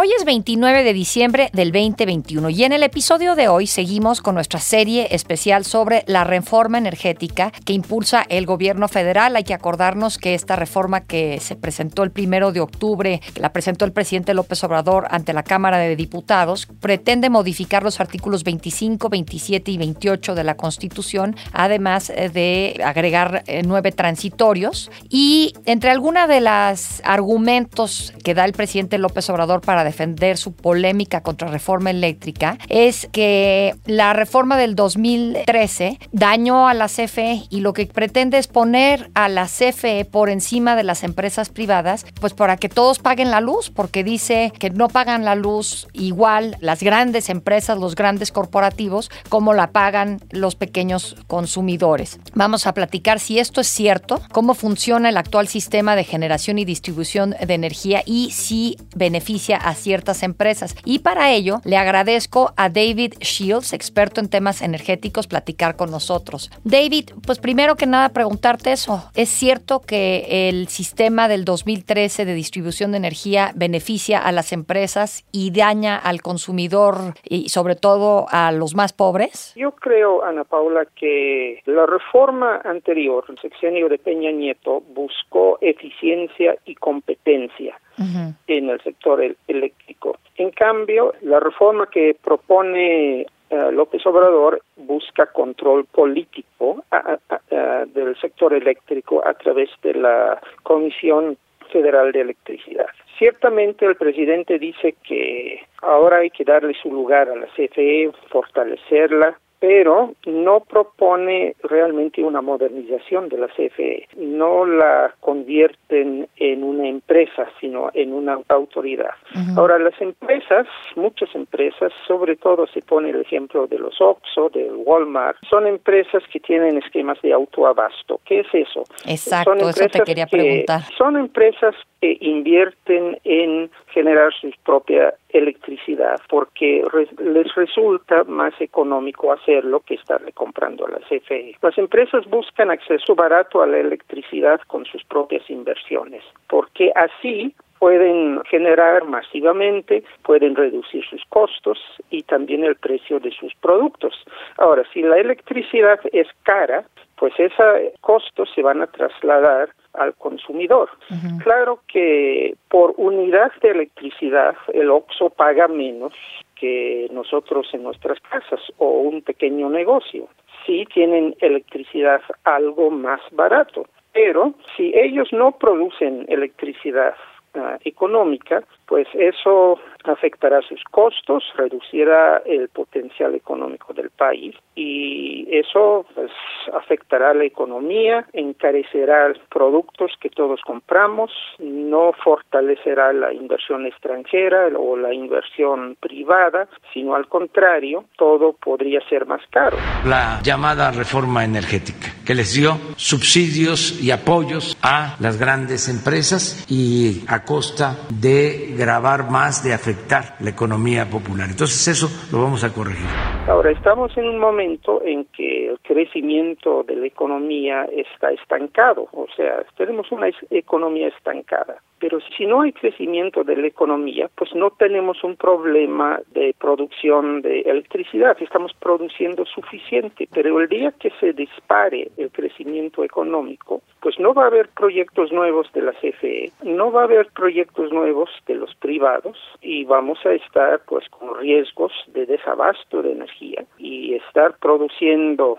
Hoy es 29 de diciembre del 2021 y en el episodio de hoy seguimos con nuestra serie especial sobre la reforma energética que impulsa el gobierno federal. Hay que acordarnos que esta reforma que se presentó el primero de octubre, que la presentó el presidente López Obrador ante la Cámara de Diputados, pretende modificar los artículos 25, 27 y 28 de la Constitución, además eh, de agregar eh, nueve transitorios. Y entre algunos de los argumentos que da el presidente López Obrador para defender su polémica contra reforma eléctrica es que la reforma del 2013 dañó a la CFE y lo que pretende es poner a la CFE por encima de las empresas privadas, pues para que todos paguen la luz, porque dice que no pagan la luz igual las grandes empresas, los grandes corporativos, como la pagan los pequeños consumidores. Vamos a platicar si esto es cierto, cómo funciona el actual sistema de generación y distribución de energía y si beneficia a ciertas empresas. Y para ello le agradezco a David Shields, experto en temas energéticos, platicar con nosotros. David, pues primero que nada preguntarte eso. ¿Es cierto que el sistema del 2013 de distribución de energía beneficia a las empresas y daña al consumidor y sobre todo a los más pobres? Yo creo, Ana Paula, que la reforma anterior, el sexenio de Peña Nieto, buscó eficiencia y competencia en el sector eléctrico. En cambio, la reforma que propone eh, López Obrador busca control político del sector eléctrico a través de la Comisión Federal de Electricidad. Ciertamente el presidente dice que ahora hay que darle su lugar a la CFE, fortalecerla, pero no propone realmente una modernización de la CFE, no la convierten en una empresa, sino en una autoridad. Ahora, las empresas, muchas empresas, sobre todo se pone el ejemplo de los Oxxo, del Walmart, son empresas que tienen esquemas de autoabasto. ¿Qué es eso? Exacto, eso te quería preguntar. Son empresas que invierten en generar su propia electricidad porque les resulta más económico hacerlo que estarle comprando a la CFE. Las empresas buscan acceso barato a la electricidad con sus propias inversiones porque así pueden generar masivamente, pueden reducir sus costos y también el precio de sus productos. Ahora, si la electricidad es cara, pues ese costo se van a trasladar al consumidor. Claro que por unidad de electricidad el OXO paga menos que nosotros en nuestras casas o un pequeño negocio. Sí tienen electricidad algo más barato, pero si ellos no producen electricidad ah, económica, pues eso afectará sus costos, reducirá el potencial económico del país y eso pues, afectará la economía, encarecerá productos que todos compramos, no fortalecerá la inversión extranjera o la inversión privada, sino al contrario, todo podría ser más caro. La llamada reforma energética que les dio subsidios y apoyos a las grandes empresas y a costa de grabar más, de afectar la economía popular. Entonces eso lo vamos a corregir. Ahora, estamos en un momento en que el crecimiento de la economía está estancado, o sea, tenemos una economía estancada. Pero si no hay crecimiento de la economía, pues no tenemos un problema de producción de electricidad. Estamos produciendo suficiente, pero el día que se dispare el crecimiento económico, pues no va a haber proyectos nuevos de la CFE, no va a haber proyectos nuevos de los privados y vamos a estar pues con riesgos de desabasto de energía y estar produciendo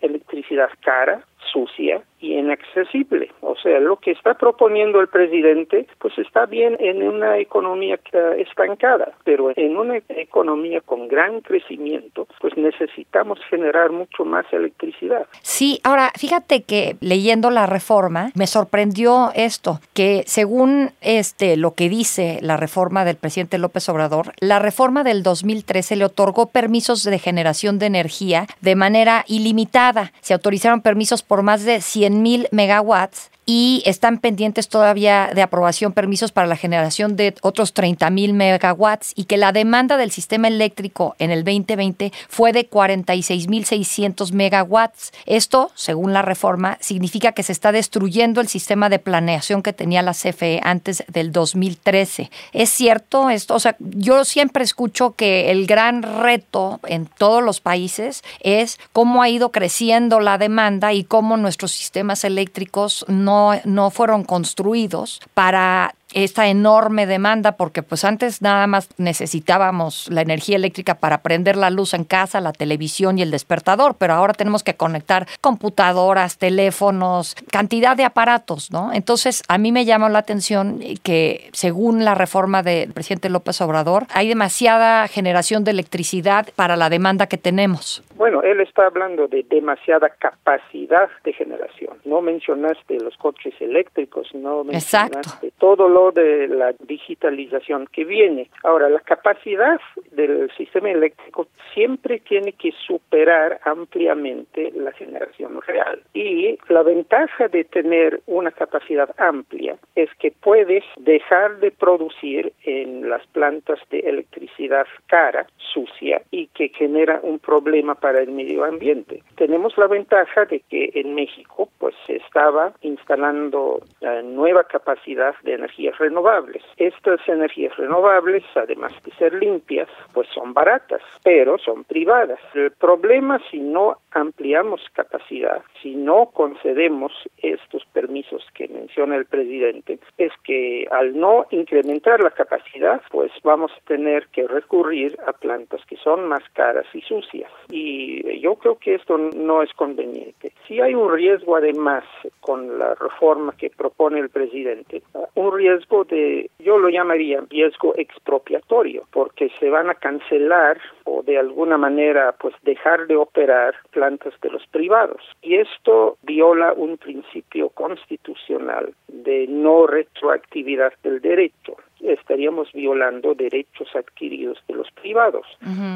electricidad cara sucia y inaccesible. O sea, lo que está proponiendo el presidente, pues está bien en una economía estancada, pero en una economía con gran crecimiento, pues necesitamos generar mucho más electricidad. Sí, ahora fíjate que leyendo la reforma me sorprendió esto, que según este lo que dice la reforma del presidente López Obrador, la reforma del 2013 le otorgó permisos de generación de energía de manera ilimitada. Se autorizaron permisos por más de 100 mil megawatts y están pendientes todavía de aprobación permisos para la generación de otros 30 mil megawatts y que la demanda del sistema eléctrico en el 2020 fue de 46 mil 600 megawatts. Esto, según la reforma, significa que se está destruyendo el sistema de planeación que tenía la CFE antes del 2013. ¿Es cierto esto? O sea, yo siempre escucho que el gran reto en todos los países es cómo ha ido creciendo la demanda y cómo nuestros sistemas eléctricos no, no fueron construidos para esta enorme demanda, porque pues antes nada más necesitábamos la energía eléctrica para prender la luz en casa, la televisión y el despertador, pero ahora tenemos que conectar computadoras, teléfonos, cantidad de aparatos, ¿no? Entonces, a mí me llama la atención que según la reforma del presidente López Obrador, hay demasiada generación de electricidad para la demanda que tenemos. Bueno, él está hablando de demasiada capacidad de generación. No mencionaste los coches eléctricos, no mencionaste todo lo de la digitalización que viene. Ahora, la capacidad del sistema eléctrico siempre tiene que superar ampliamente la generación real. Y la ventaja de tener una capacidad amplia es que puedes dejar de producir en las plantas de electricidad cara, sucia, y que genera un problema para el medio ambiente. Tenemos la ventaja de que en México pues se estaba instalando eh, nueva capacidad de energías renovables. Estas energías renovables, además de ser limpias, pues son baratas, pero son privadas. El problema si no ampliamos capacidad, si no concedemos estos permisos que menciona el presidente, es que al no incrementar la capacidad, pues vamos a tener que recurrir a plantas que son más caras y sucias. Y yo creo que esto no es conveniente. Si hay un riesgo además con la reforma que propone el presidente, un riesgo de, yo lo llamaría riesgo expropiatorio, porque se van a cancelar o de alguna manera pues dejar de operar plantas de los privados. Y esto viola un principio constitucional de no retroactividad del derecho estaríamos violando derechos adquiridos de los privados,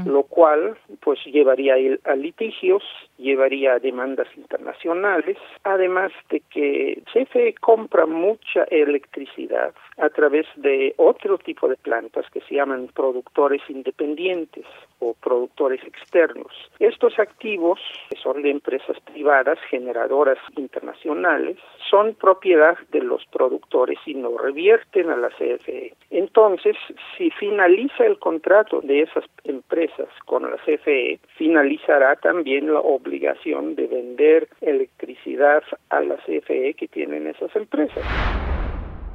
lo cual pues llevaría a litigios, llevaría a demandas internacionales, además de que CFE compra mucha electricidad a través de otro tipo de plantas que se llaman productores independientes o productores externos. Estos activos, que son de empresas privadas generadoras internacionales, son propiedad de los productores y no revierten a la CFE. Entonces, si finaliza el contrato de esas empresas con la CFE, finalizará también la obligación de vender electricidad a la CFE que tienen esas empresas.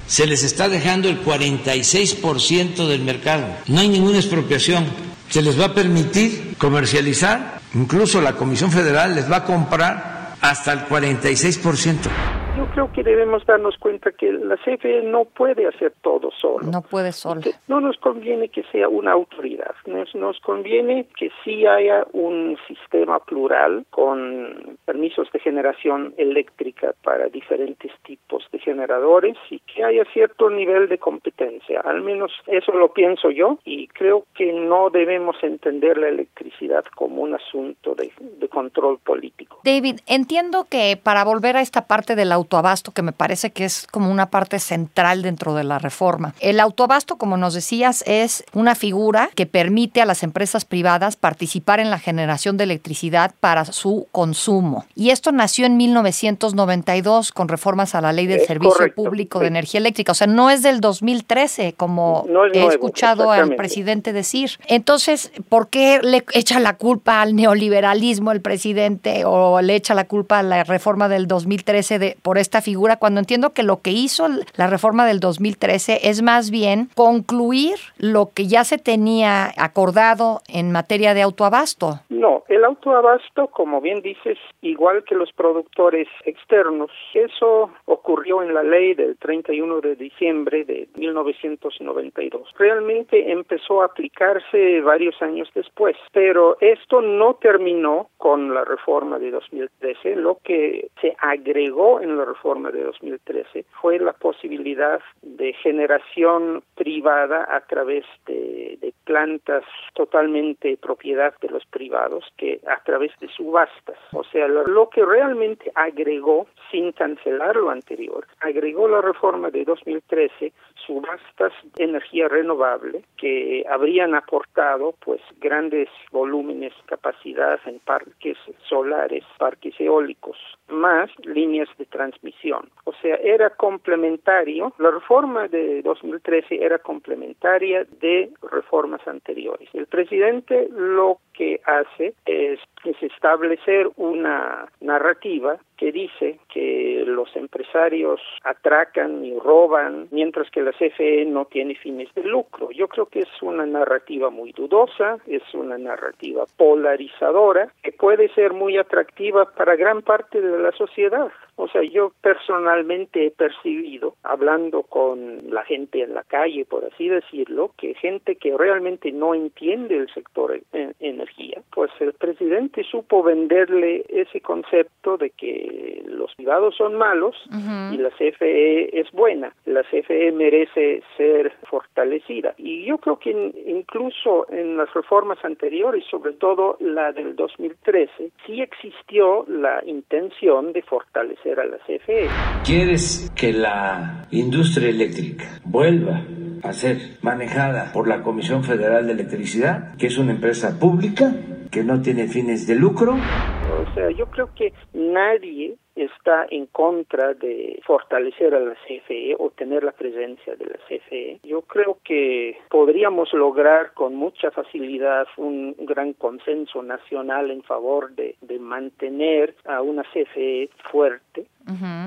Se les está dejando el 46% del mercado. No hay ninguna expropiación. Se les va a permitir comercializar. Incluso la Comisión Federal les va a comprar hasta el 46% yo creo que debemos darnos cuenta que la CFE no puede hacer todo solo. No puede solo. No nos conviene que sea una autoridad, nos, nos conviene que sí haya un sistema plural con permisos de generación eléctrica para diferentes tipos de generadores y que haya cierto nivel de competencia. Al menos eso lo pienso yo y creo que no debemos entender la electricidad como un asunto de, de control político. David, entiendo que para volver a esta parte de la autoabasto, que me parece que es como una parte central dentro de la reforma. El autoabasto, como nos decías, es una figura que permite a las empresas privadas participar en la generación de electricidad para su consumo. Y esto nació en 1992 con reformas a la ley del Servicio Público de Energía Eléctrica. O sea, no es del 2013, como he escuchado al presidente decir. Entonces, ¿por qué le echa la culpa al neoliberalismo el presidente o le echa la culpa a la reforma del 2013 de, por esta figura cuando entiendo que lo que hizo la reforma del 2013 es más bien concluir lo que ya se tenía acordado en materia de autoabasto. No, el autoabasto, como bien dices, igual que los productores externos, eso ocurrió en la ley del 31 de diciembre de 1992. Realmente empezó a aplicarse varios años después, pero esto no terminó con la reforma de 2013, lo que se agregó en la reforma de 2013 fue la posibilidad de generación privada a través de, plantas totalmente propiedad de los privados que a través de subastas. O sea, lo, que realmente agregó, sin cancelar lo anterior, agregó la reforma de 2013 subastas de energía renovable que habrían aportado pues grandes volúmenes, capacidad en parques solares, parques eólicos, más líneas de transmisión. O sea, era complementario, la reforma de 2013 era complementaria de reformas anteriores. El presidente lo que hace es, establecer una narrativa que dice que los empresarios atracan y roban, mientras que la CFE no tiene fines de lucro. Yo creo que es una narrativa muy dudosa, es una narrativa polarizadora, que puede ser muy atractiva para gran parte de la sociedad. O sea, yo personalmente he percibido, hablando con la gente en la calle, por así decirlo, que gente que realmente no entiende el sector en energía, pues el presidente supo venderle ese concepto de que los privados son malos y la CFE es buena. La CFE merece ser fortalecida. Y yo creo que incluso en las reformas anteriores, sobre todo la del 2013, sí existió la intención de fortalecer a la CFE. ¿Quieres que la industria eléctrica vuelva a ser manejada por la Comisión Federal de Electricidad, que es una empresa pública que no tiene fines de lucro? O sea, yo creo que nadie está en contra de fortalecer a la CFE o tener la presencia de la CFE. Yo creo que podríamos lograr con mucha facilidad un gran consenso nacional en favor de, de mantener a una CFE fuerte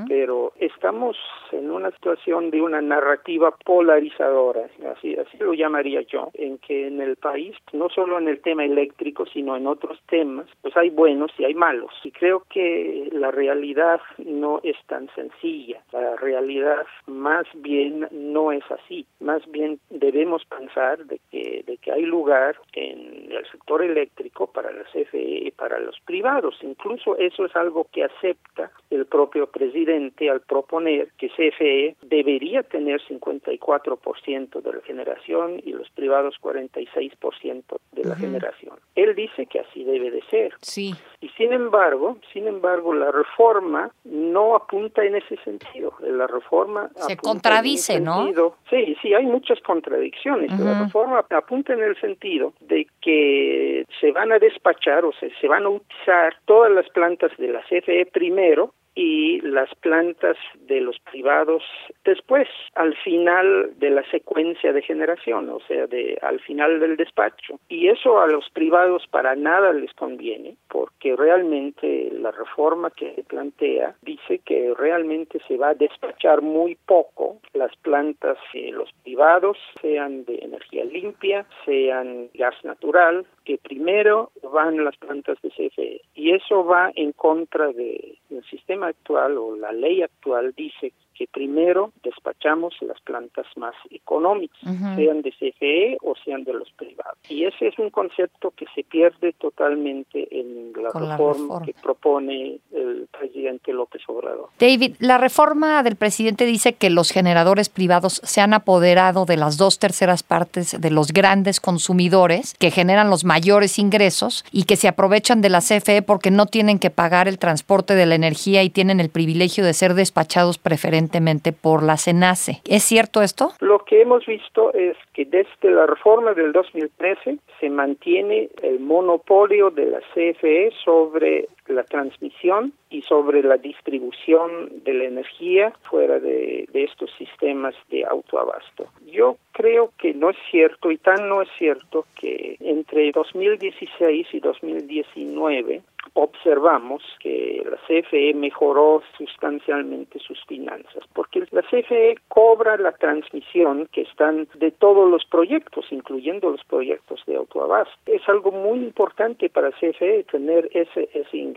pero estamos en una situación de una narrativa polarizadora, así, así lo llamaría yo, en que en el país, no solo en el tema eléctrico, sino en otros temas, pues hay buenos y hay malos. Y creo que la realidad no es tan sencilla, la realidad más bien no es así, más bien debemos pensar de que, de que hay lugar en el sector eléctrico para la CFE y para los privados, incluso eso es algo que acepta el propio presidente al proponer que CFE debería tener 54% de la generación y los privados 46% de la generación. Él dice que así debe de ser. Sí. Y sin embargo, sin embargo, la reforma no apunta en ese sentido. La reforma se contradice, ¿no? Sí, sí, hay muchas contradicciones. La reforma apunta en el sentido de que se van a despachar o se, se van a utilizar todas las plantas de la CFE primero y las plantas de los privados después, al final de la secuencia de generación, o sea, de al final del despacho. Y eso a los privados para nada les conviene, porque realmente la reforma que plantea dice que realmente se va a despachar muy poco las plantas de los privados, sean de energía limpia, sean gas natural, que primero van las plantas de CFE. Y eso va en contra del sistema actual o la ley actual dice que primero despachamos las plantas más económicas, sean de CFE o sean de los privados. Y ese es un concepto que se pierde totalmente en la, reforma, que propone el presidente López Obrador. David, la reforma del presidente dice que los generadores privados se han apoderado de las dos terceras partes de los grandes consumidores que generan los mayores ingresos y que se aprovechan de la CFE porque no tienen que pagar el transporte de la energía y tienen el privilegio de ser despachados preferentemente por la CENACE. ¿Es cierto esto? Lo que hemos visto es que desde la reforma del 2013 se mantiene el monopolio de la CFE sobre la transmisión y sobre la distribución de la energía fuera de, estos sistemas de autoabasto. Yo creo que no es cierto y tan no es cierto que entre 2016 y 2019 observamos que la CFE mejoró sustancialmente sus finanzas, porque la CFE cobra la transmisión que están de todos los proyectos, incluyendo los proyectos de autoabasto. Es algo muy importante para CFE tener ese, ese ingreso.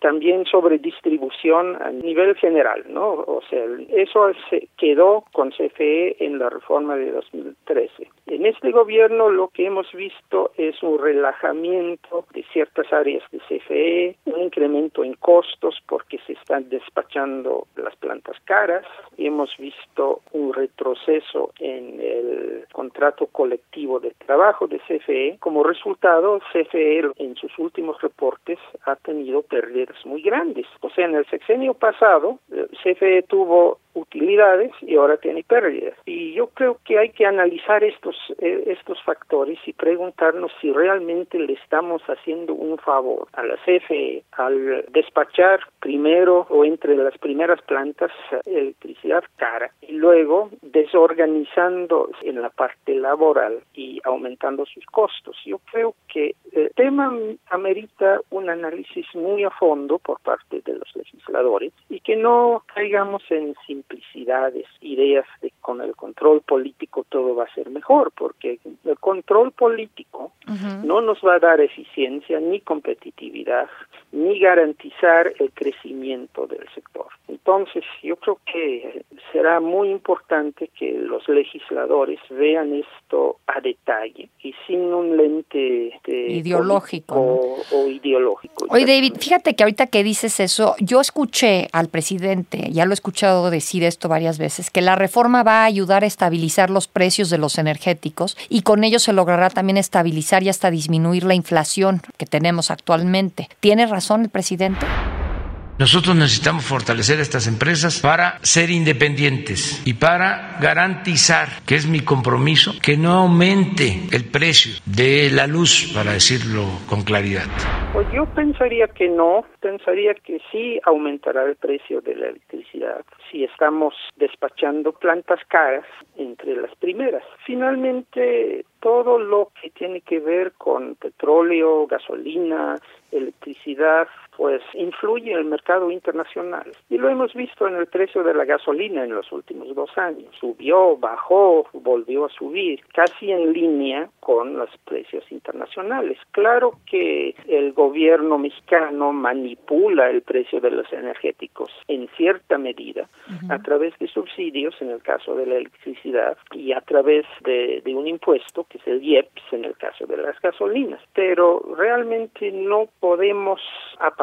También sobre distribución a nivel general, ¿no? O sea, eso se quedó con CFE en la reforma de 2013. En este gobierno lo que hemos visto es un relajamiento de ciertas áreas de CFE, un incremento en costos porque se están despachando las plantas caras hemos visto un retroceso en el contrato colectivo de trabajo de CFE. Como resultado, CFE en sus últimos reportes ha tenido pérdidas muy grandes. O sea, en el sexenio pasado, eh, CFE tuvo utilidades y ahora tiene pérdidas. Y yo creo que hay que analizar estos, eh, estos factores y preguntarnos si realmente le estamos haciendo un favor a la CFE al despachar primero o entre las primeras plantas electricidad cara y luego desorganizando en la parte laboral y aumentando sus costos. Yo creo que el tema amerita un análisis muy a fondo por parte de los legisladores y que no caigamos en simplicidades, ideas de con el control político todo va a ser mejor, porque el control político no nos va a dar eficiencia ni competitividad ni garantizar el crecimiento del sector. Entonces, yo creo que será muy importante que los legisladores vean esto a detalle y sin un lente este, ideológico o ideológico. Oye, David, fíjate que ahorita que dices eso, yo escuché al presidente, ya lo he escuchado decir esto varias veces, que la reforma va a ayudar a estabilizar los precios de los energéticos y con ello se logrará también estabilizar y hasta disminuir la inflación que tenemos actualmente. ¿Tiene razón el presidente? Nosotros necesitamos fortalecer estas empresas para ser independientes y para garantizar, que es mi compromiso, que no aumente el precio de la luz, para decirlo con claridad. Pues yo pensaría que no, pensaría que sí aumentará el precio de la electricidad si estamos despachando plantas caras entre las primeras. Finalmente, todo lo que tiene que ver con petróleo, gasolina, electricidad, pues influye en el mercado internacional. Y lo hemos visto en el precio de la gasolina en los últimos dos años. Subió, bajó, volvió a subir, casi en línea con los precios internacionales. Claro que el gobierno mexicano manipula el precio de los energéticos en cierta medida a través de subsidios, en el caso de la electricidad, y a través de, de un impuesto que es el IEPS en el caso de las gasolinas. Pero realmente no podemos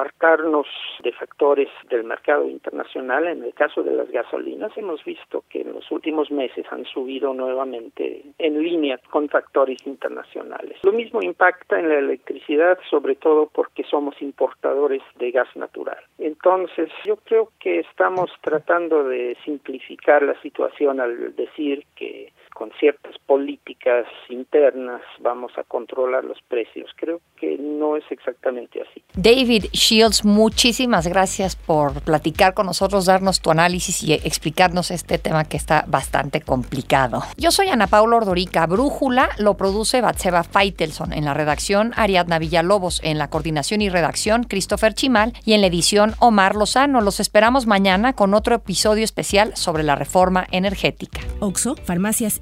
apartarnos de factores del mercado internacional. En el caso de las gasolinas hemos visto que en los últimos meses han subido nuevamente en línea con factores internacionales. Lo mismo impacta en la electricidad, sobre todo porque somos importadores de gas natural. Entonces, yo creo que estamos tratando de simplificar la situación al decir que con ciertas políticas internas vamos a controlar los precios. Creo que no es exactamente así. David Shields, muchísimas gracias por platicar con nosotros, darnos tu análisis y explicarnos este tema que está bastante complicado. Yo soy Ana Paula Ordorica. Brújula lo produce Batseba Feitelson. En la redacción, Ariadna Villalobos. En la coordinación y redacción, Christopher Chimal. Y en la edición, Omar Lozano. Los esperamos mañana con otro episodio especial sobre la reforma energética. Oxo, Farmacias